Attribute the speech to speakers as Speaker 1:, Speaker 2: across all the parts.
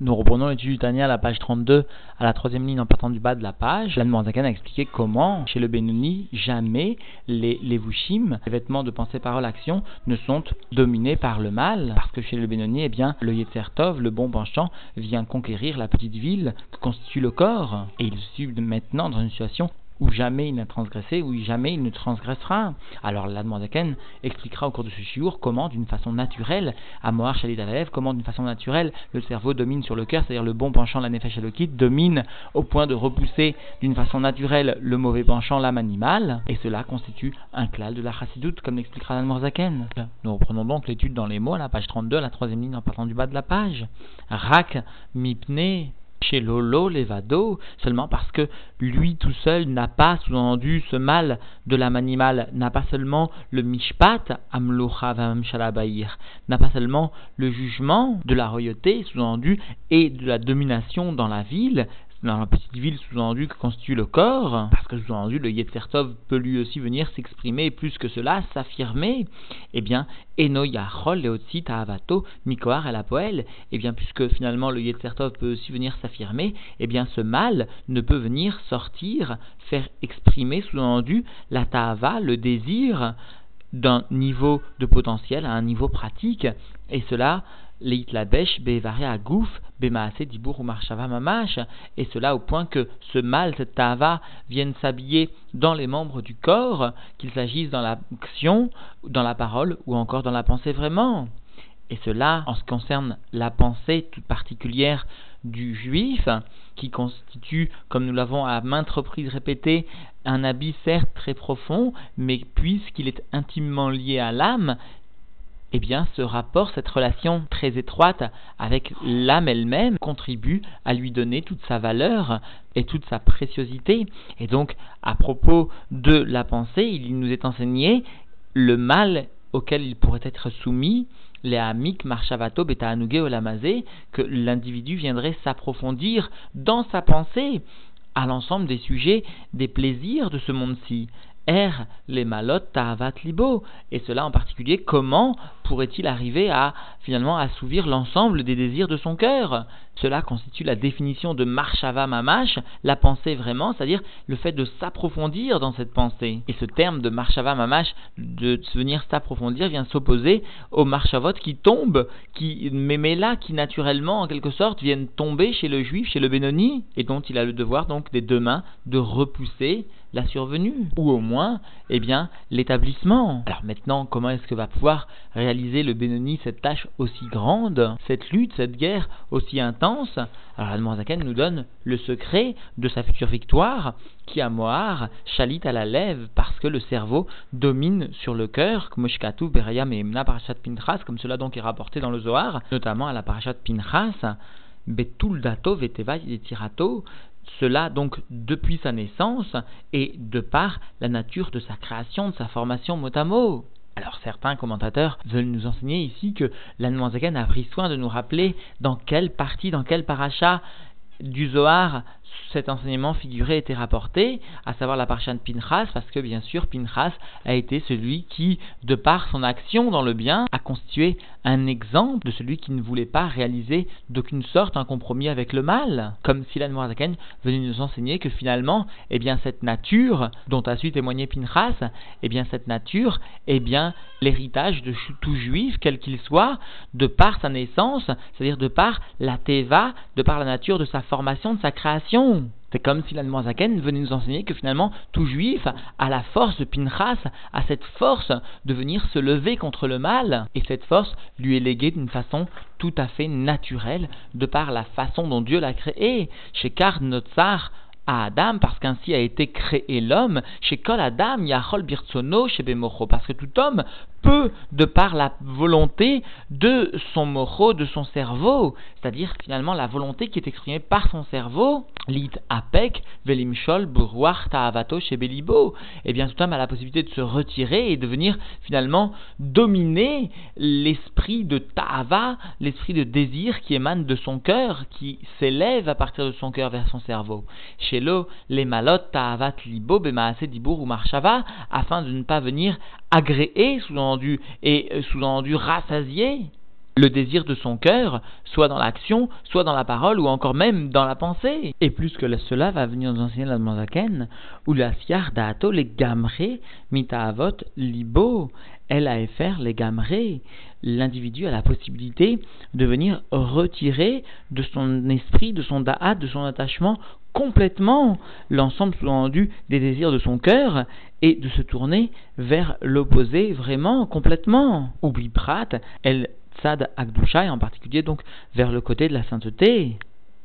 Speaker 1: Nous reprenons l'étude du Tania à la page 32, à la troisième ligne en partant du bas de la page. L'Anne a expliqué comment, chez le Benoni, jamais les, les Vushim, les vêtements de pensée, parole, action, ne sont dominés par le mal. Parce que chez le Benoni, eh bien, le Yetzertov, le bon penchant, vient conquérir la petite ville que constitue le corps. Et il se maintenant dans une situation où jamais il n'a transgressé, où jamais il ne transgressera. Alors l'Admandaken expliquera au cours de ce jour comment, d'une façon naturelle, à Mohar Shalit comment d'une façon naturelle, le cerveau domine sur le cœur, c'est-à-dire le bon penchant, la Nefesh Elokit, domine au point de repousser d'une façon naturelle le mauvais penchant, l'âme animale, et cela constitue un klal de la chassidoute, comme l'expliquera l'Admandaken. Nous reprenons donc l'étude dans les mots, à la page 32, à la troisième ligne en partant du bas de la page. Rak mipne chez Lolo Levado, seulement parce que lui tout seul n'a pas sous-entendu ce mal de l'âme animale, n'a pas seulement le mishpat, amlocha n'a pas seulement le jugement de la royauté sous-entendu et de la domination dans la ville, dans la petite ville sous-entendu que constitue le corps, parce que sous-entendu le Yetzertov peut lui aussi venir s'exprimer plus que cela, s'affirmer, eh bien, Eno Yachol Leotzi Avato Mikoar la Poel, eh bien, puisque finalement le Yetzertov peut aussi venir s'affirmer, eh bien, ce mal ne peut venir sortir, faire exprimer sous-entendu la Tahava, le désir, d'un niveau de potentiel à un niveau pratique, et cela Et cela au point que ce mal, cette tava, vienne s'habiller dans les membres du corps, qu'il s'agisse dans l'action, dans la parole ou encore dans la pensée vraiment. Et cela en ce qui concerne la pensée toute particulière du juif, qui constitue, comme nous l'avons à maintes reprises répété, un habit certes très profond, mais puisqu'il est intimement lié à l'âme, eh bien, ce rapport, cette relation très étroite avec l'âme elle-même contribue à lui donner toute sa valeur et toute sa préciosité. Et donc, à propos de la pensée, il nous est enseigné le mal auquel il pourrait être soumis, les amik marchavato beta olamazé, que l'individu viendrait s'approfondir dans sa pensée à l'ensemble des sujets, des plaisirs de ce monde-ci. Er les malotes ta'avat libo. Et cela en particulier, comment pourrait-il arriver à finalement assouvir l'ensemble des désirs de son cœur? Cela constitue la définition de marshava mamash, la pensée vraiment, c'est-à-dire le fait de s'approfondir dans cette pensée. Et ce terme de marshava mamash, de venir s'approfondir, vient s'opposer aux marshavot qui tombent, qui là, qui naturellement, en quelque sorte, viennent tomber chez le juif, chez le bénoni, et dont il a le devoir donc des deux mains de repousser la survenue, ou au moins, eh bien, l'établissement. Alors maintenant, comment est-ce que va pouvoir réaliser le Benoni cette tâche aussi grande, cette lutte, cette guerre aussi intense? Alors Admorazaken nous donne le secret de sa future victoire, qui à Moar chalit à la lèvre parce que le cerveau domine sur le cœur, comme Berayam et Parashat Pinchas, comme cela donc est rapporté dans le Zohar, notamment à la Parashat Pinchas, Betul Dato Veteva Tirato, cela donc depuis sa naissance et de par la nature de sa création, de sa formation mot à mot. Alors certains commentateurs veulent nous enseigner ici que l'Anne a pris soin de nous rappeler dans quelle partie, dans quel paracha du Zohar cet enseignement figuré était rapporté, à savoir la parcha de Pinchas, parce que bien sûr Pinchas a été celui qui, de par son action dans le bien, a constitué un exemple de celui qui ne voulait pas réaliser d'aucune sorte un compromis avec le mal, comme si la venait nous enseigner que finalement, eh bien cette nature dont a su témoigner Pinchas, eh bien cette nature, eh bien l'héritage de tout juif, quel qu'il soit, de par sa naissance, c'est-à-dire de par la teva, de par la nature de sa formation, de sa création, c'est comme si l'Anmoazaken venait nous enseigner que finalement tout juif a la force de Pinchas, a cette force de venir se lever contre le mal, et cette force lui est léguée d'une façon tout à fait naturelle, de par la façon dont Dieu l'a créé. Chez Karnotzar, à Adam, parce qu'ainsi a été créé l'homme, chez Kol Adam, Yachol Birtsono, chez Bemocho, parce que tout homme peut, de par la volonté de son mocho, de son cerveau, c'est-à-dire finalement la volonté qui est exprimée par son cerveau, lit apek, velimshol, buruach, ta'avato, chez Belibo, eh bien tout homme a la possibilité de se retirer et de venir finalement dominer l'esprit de ta'ava, l'esprit de désir qui émane de son cœur, qui s'élève à partir de son cœur vers son cerveau. Les malot, ta'avat, libo, bemaase, dibur ou marshava, afin de ne pas venir agréer, sous-entendu, et euh, sous-entendu rassasier le désir de son cœur, soit dans l'action, soit dans la parole, ou encore même dans la pensée. Et plus que cela va venir nous enseigner la Manzaken, ou la siar da'ato les gamré, mitaavot libo, faire les gamré. L'individu a la possibilité de venir retirer de son esprit, de son da'at, de son attachement complètement l'ensemble sous-entendu des désirs de son cœur et de se tourner vers l'opposé vraiment, complètement. Oubli prat, elle tzad akdusha et en particulier donc vers le côté de la sainteté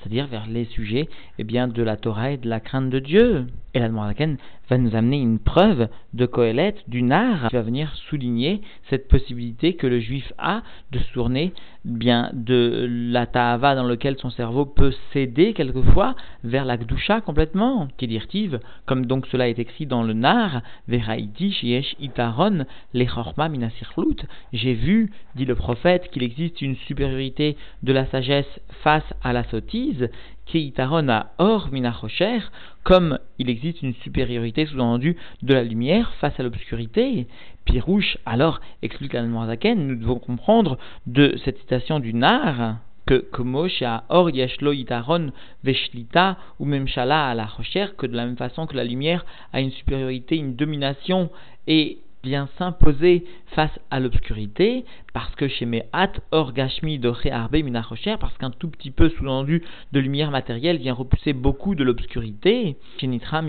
Speaker 1: c'est-à-dire vers les sujets eh bien, de la Torah et de la crainte de Dieu. Et la Moraken va nous amener une preuve de Kohelet, du nar, qui va venir souligner cette possibilité que le juif a de se tourner bien de la ta'ava dans lequel son cerveau peut céder quelquefois vers la gdusha complètement, qui est comme donc cela est écrit dans le nar, veraiti shiesh itaron lechorma minasirlut. J'ai vu, dit le prophète, qu'il existe une supériorité de la sagesse face à la sottise, Keitaron a or minachocher, comme il existe une supériorité sous-entendue de la lumière face à l'obscurité. Pirouche, alors, explique la nous devons comprendre de cette citation du Nar que a or yeshlo itaron veshlita ou même shala à la recherche que de la même façon que la lumière a une supériorité, une domination et vient s'imposer face à l'obscurité, parce que chez Mehat, Orgashmi de Arbe Minachocher, parce qu'un tout petit peu sous-entendu de lumière matérielle vient repousser beaucoup de l'obscurité. Chez Nitram,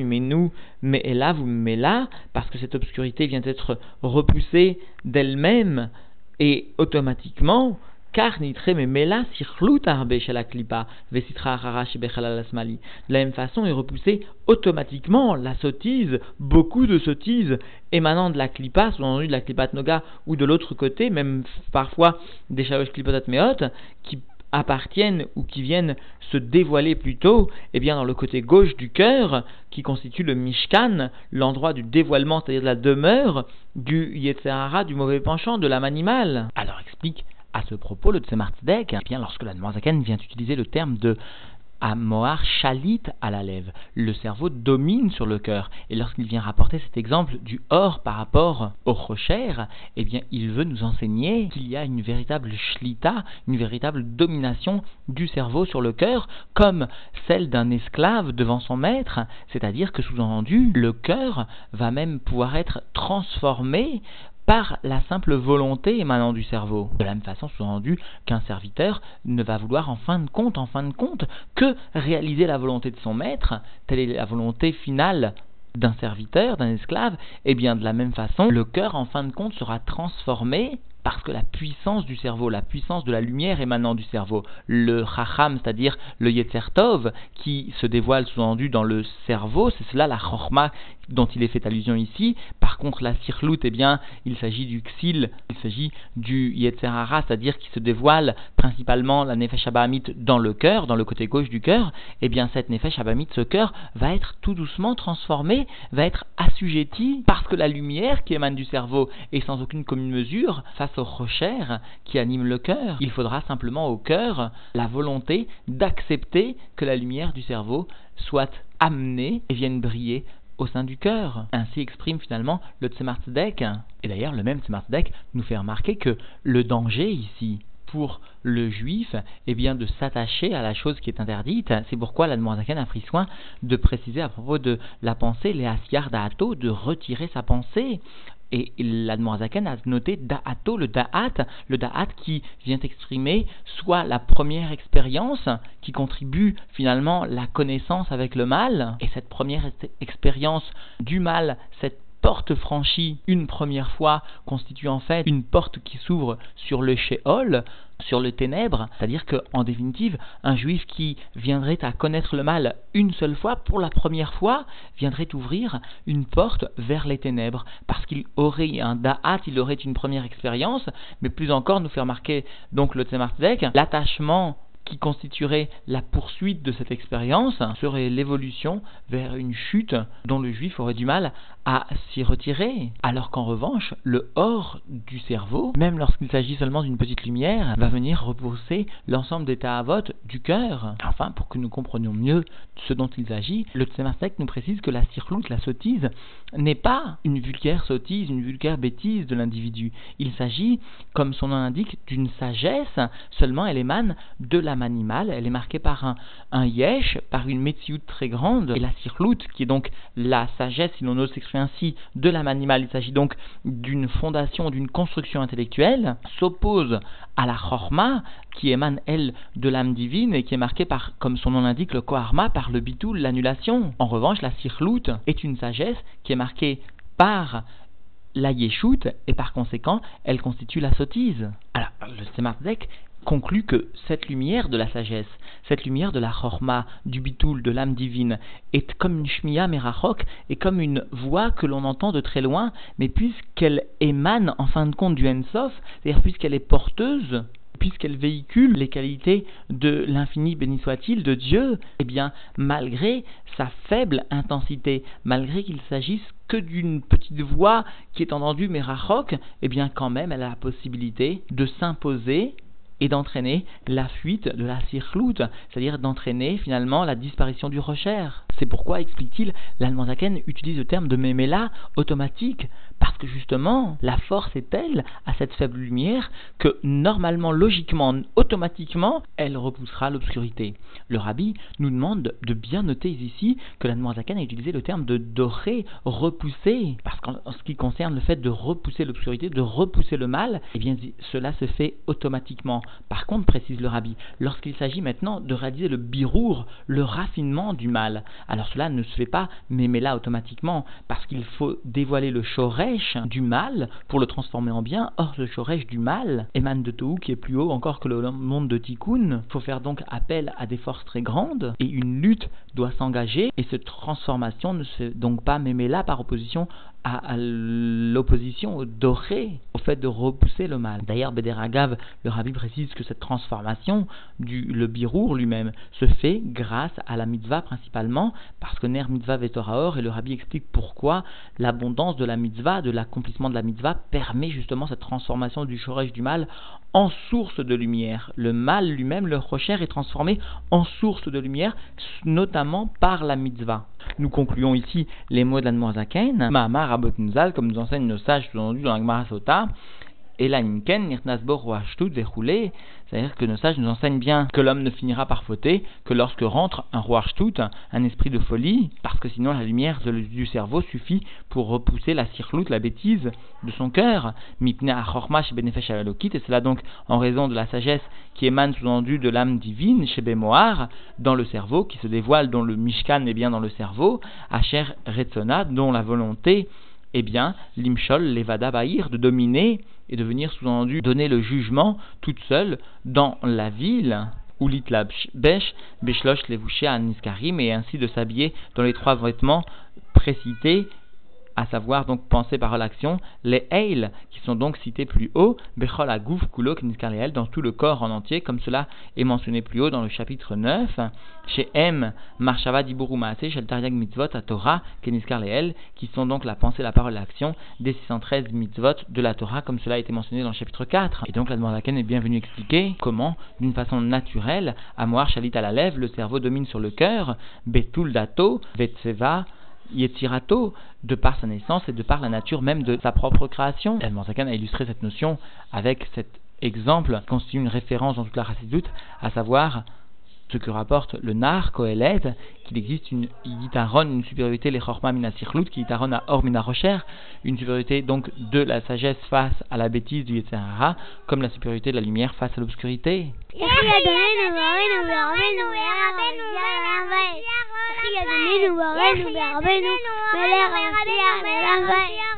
Speaker 1: là, vous mais là, parce que cette obscurité vient être repoussée d'elle-même, et automatiquement, De la même façon est repoussée automatiquement la sottise, beaucoup de sottises émanant de la klipa, selon de la klipat noga ou de l'autre côté, même parfois des shalosh klipotat meot, qui appartiennent ou qui viennent se dévoiler plutôt, eh bien dans le côté gauche du cœur, qui constitue le Mishkan, l'endroit du dévoilement, c'est-à-dire de la demeure du Yetzerara, du mauvais penchant, de l'âme animale. Alors explique à ce propos, le Tzemar Tzedek, eh bien, lorsque la Zaken vient utiliser le terme de Amoar chalit à la lèvre. Le cerveau domine sur le cœur. Et lorsqu'il vient rapporter cet exemple du or par rapport au rocher, eh bien, il veut nous enseigner qu'il y a une véritable shlita, une véritable domination du cerveau sur le cœur, comme celle d'un esclave devant son maître. C'est-à-dire que, sous-entendu, le cœur va même pouvoir être transformé par la simple volonté émanant du cerveau. De la même façon, sous-entendu qu'un serviteur ne va vouloir en fin de compte, en fin de compte, que réaliser la volonté de son maître, telle est la volonté finale d'un serviteur, d'un esclave, et eh bien de la même façon, le cœur en fin de compte sera transformé parce que la puissance du cerveau, la puissance de la lumière émanant du cerveau, le chacham, c'est-à-dire le yetzertov, qui se dévoile sous-entendu dans le cerveau, c'est cela la chorma dont il est fait allusion ici. Par contre, la sirlout, eh bien, il s'agit du xil, il s'agit du yetzerara, c'est-à-dire qui se dévoile principalement la nefesh abamit dans le cœur, dans le côté gauche du cœur. Eh bien, cette nefesh abamit, ce cœur, va être tout doucement transformé, va être assujetti parce que la lumière qui émane du cerveau est sans aucune commune mesure face au rocher qui anime le cœur. Il faudra simplement au cœur la volonté d'accepter que la lumière du cerveau soit amenée et vienne briller au sein du cœur. Ainsi exprime finalement le Tzemar Et d'ailleurs, le même Tzemar nous fait remarquer que le danger ici, pour le juif eh bien, de s'attacher à la chose qui est interdite. C'est pourquoi la a pris soin de préciser à propos de la pensée, les Da'ato, de retirer sa pensée. Et la a noté Da'ato, le Da'at, le Da'at qui vient exprimer soit la première expérience qui contribue finalement la connaissance avec le mal, et cette première expérience du mal, cette porte franchie une première fois constitue en fait une porte qui s'ouvre sur le Sheol, sur le ténèbre, c'est-à-dire qu'en définitive, un juif qui viendrait à connaître le mal une seule fois, pour la première fois, viendrait ouvrir une porte vers les ténèbres, parce qu'il aurait un da'at, il aurait une première expérience, mais plus encore nous fait remarquer donc le Tzemar l'attachement qui constituerait la poursuite de cette expérience serait l'évolution vers une chute dont le juif aurait du mal à s'y retirer. Alors qu'en revanche, le hors du cerveau, même lorsqu'il s'agit seulement d'une petite lumière, va venir repousser l'ensemble des ta'avot du cœur. Enfin, pour que nous comprenions mieux ce dont il s'agit, le Tsemasek nous précise que la circloute, la sottise, n'est pas une vulgaire sottise, une vulgaire bêtise de l'individu. Il s'agit, comme son nom l'indique, d'une sagesse, seulement elle émane de animale, elle est marquée par un, yesh, par une métiout très grande, et la circloute, qui est donc la sagesse, si l'on ose s'exprimer ainsi, de l'âme animale, il s'agit donc d'une fondation, d'une construction intellectuelle, s'oppose à la chorma, qui émane, elle, de l'âme divine et qui est marquée par, comme son nom l'indique, le koharma, par le bitoul, l'annulation. En revanche, la cirloute est une sagesse qui est marquée par la yeshut et par conséquent, elle constitue la sottise. Alors, le Semarzek conclut que cette lumière de la sagesse, cette lumière de la chorma, du bitoul, de l'âme divine, est comme une shmiya merachok, et comme une voix que l'on entend de très loin, mais puisqu'elle émane en fin de compte du Ensof, c'est-à-dire puisqu'elle est porteuse puisqu'elle véhicule les qualités de l'infini béni soit-il de Dieu, eh bien, malgré sa faible intensité, malgré qu'il s'agisse que d'une petite voix qui est entendue mais eh bien, quand même, elle a la possibilité de s'imposer et d'entraîner la fuite de la circloute, c'est-à-dire d'entraîner finalement la disparition du rocher. C'est pourquoi, explique-t-il, l'Almanzaken utilise le terme de méméla automatique, parce que justement, la force est telle à cette faible lumière que normalement, logiquement, automatiquement, elle repoussera l'obscurité. Le rabbi nous demande de bien noter ici que l'Almanzaken a utilisé le terme de doré, repousser, parce qu'en ce qui concerne le fait de repousser l'obscurité, de repousser le mal, eh bien cela se fait automatiquement. Par contre, précise le rabbi, lorsqu'il s'agit maintenant de réaliser le birour, le raffinement du mal, alors cela ne se fait pas là automatiquement, parce qu'il faut dévoiler le shoresh du mal pour le transformer en bien. Or, le shoresh du mal émane de Tohu qui est plus haut encore que le monde de Tikkun. Il faut faire donc appel à des forces très grandes et une lutte doit s'engager et cette transformation ne se fait donc pas là par opposition à, l'opposition au doré, au fait de repousser le mal. D'ailleurs, Bederagav, le rabbi précise que cette transformation du le birour lui-même se fait grâce à la mitzvah principalement, parce que Ner mitzvah vetoraor, et le rabbi explique pourquoi l'abondance de la mitzvah, de l'accomplissement de la mitzvah, permet justement cette transformation du chorège du mal en source de lumière. Le mal lui-même, le rocher, est transformé en source de lumière, notamment par la mitzvah. Nous concluons ici les mots de l'Anmoazaken. Mahamar Abotnzal, comme nous enseigne nos sages sous-entendus dans la Gemara c'est-à-dire que nos sages nous enseignent bien que l'homme ne finira par fauter que lorsque rentre un roi un esprit de folie, parce que sinon la lumière du cerveau suffit pour repousser la circloute, la bêtise de son cœur. Achormash benefesh et cela donc en raison de la sagesse qui émane sous-entendu de l'âme divine chez Bemoar, dans le cerveau, qui se dévoile, dont le Mishkan est bien dans le cerveau, Asher Retzona, dont la volonté eh bien, l'imshol, levada de dominer et de venir sous-entendu donner le jugement toute seule dans la ville, ou besh, beshlosh levouché à niskarim, et ainsi de s'habiller dans les trois vêtements précités à savoir donc penser par l'action, les Eil, qui sont donc cités plus haut, Bechol Agouf Kulok dans tout le corps en entier, comme cela est mentionné plus haut dans le chapitre 9, chez M, Marshava Diburu Maase, Shel Tariag Mitzvot, à Torah, Keniskarleel, qui sont donc la pensée, la parole, l'action des 613 mitzvot de la Torah, comme cela a été mentionné dans le chapitre 4. Et donc la Demordaken est bienvenue expliquer comment, d'une façon naturelle, à Moar Shalit à la lèvre, le cerveau domine sur le cœur, Betul Dato, Vetseva, Yetzirato, de par sa naissance et de par la nature même de sa propre création. El Morzakan a illustré cette notion avec cet exemple qui constitue une référence dans toute la Chassidoute, à savoir ce que rapporte le Nar Kohelet, qu'il existe une Yitaron, une supériorité, les Chorma Mina qui Yitaron à Or Rocher, une supériorité donc de la sagesse face à la bêtise du Yetzirah, comme la supériorité de la lumière face à l'obscurité. de Nino, Barreno, Barreno, Barreno, Barreno, Barreno,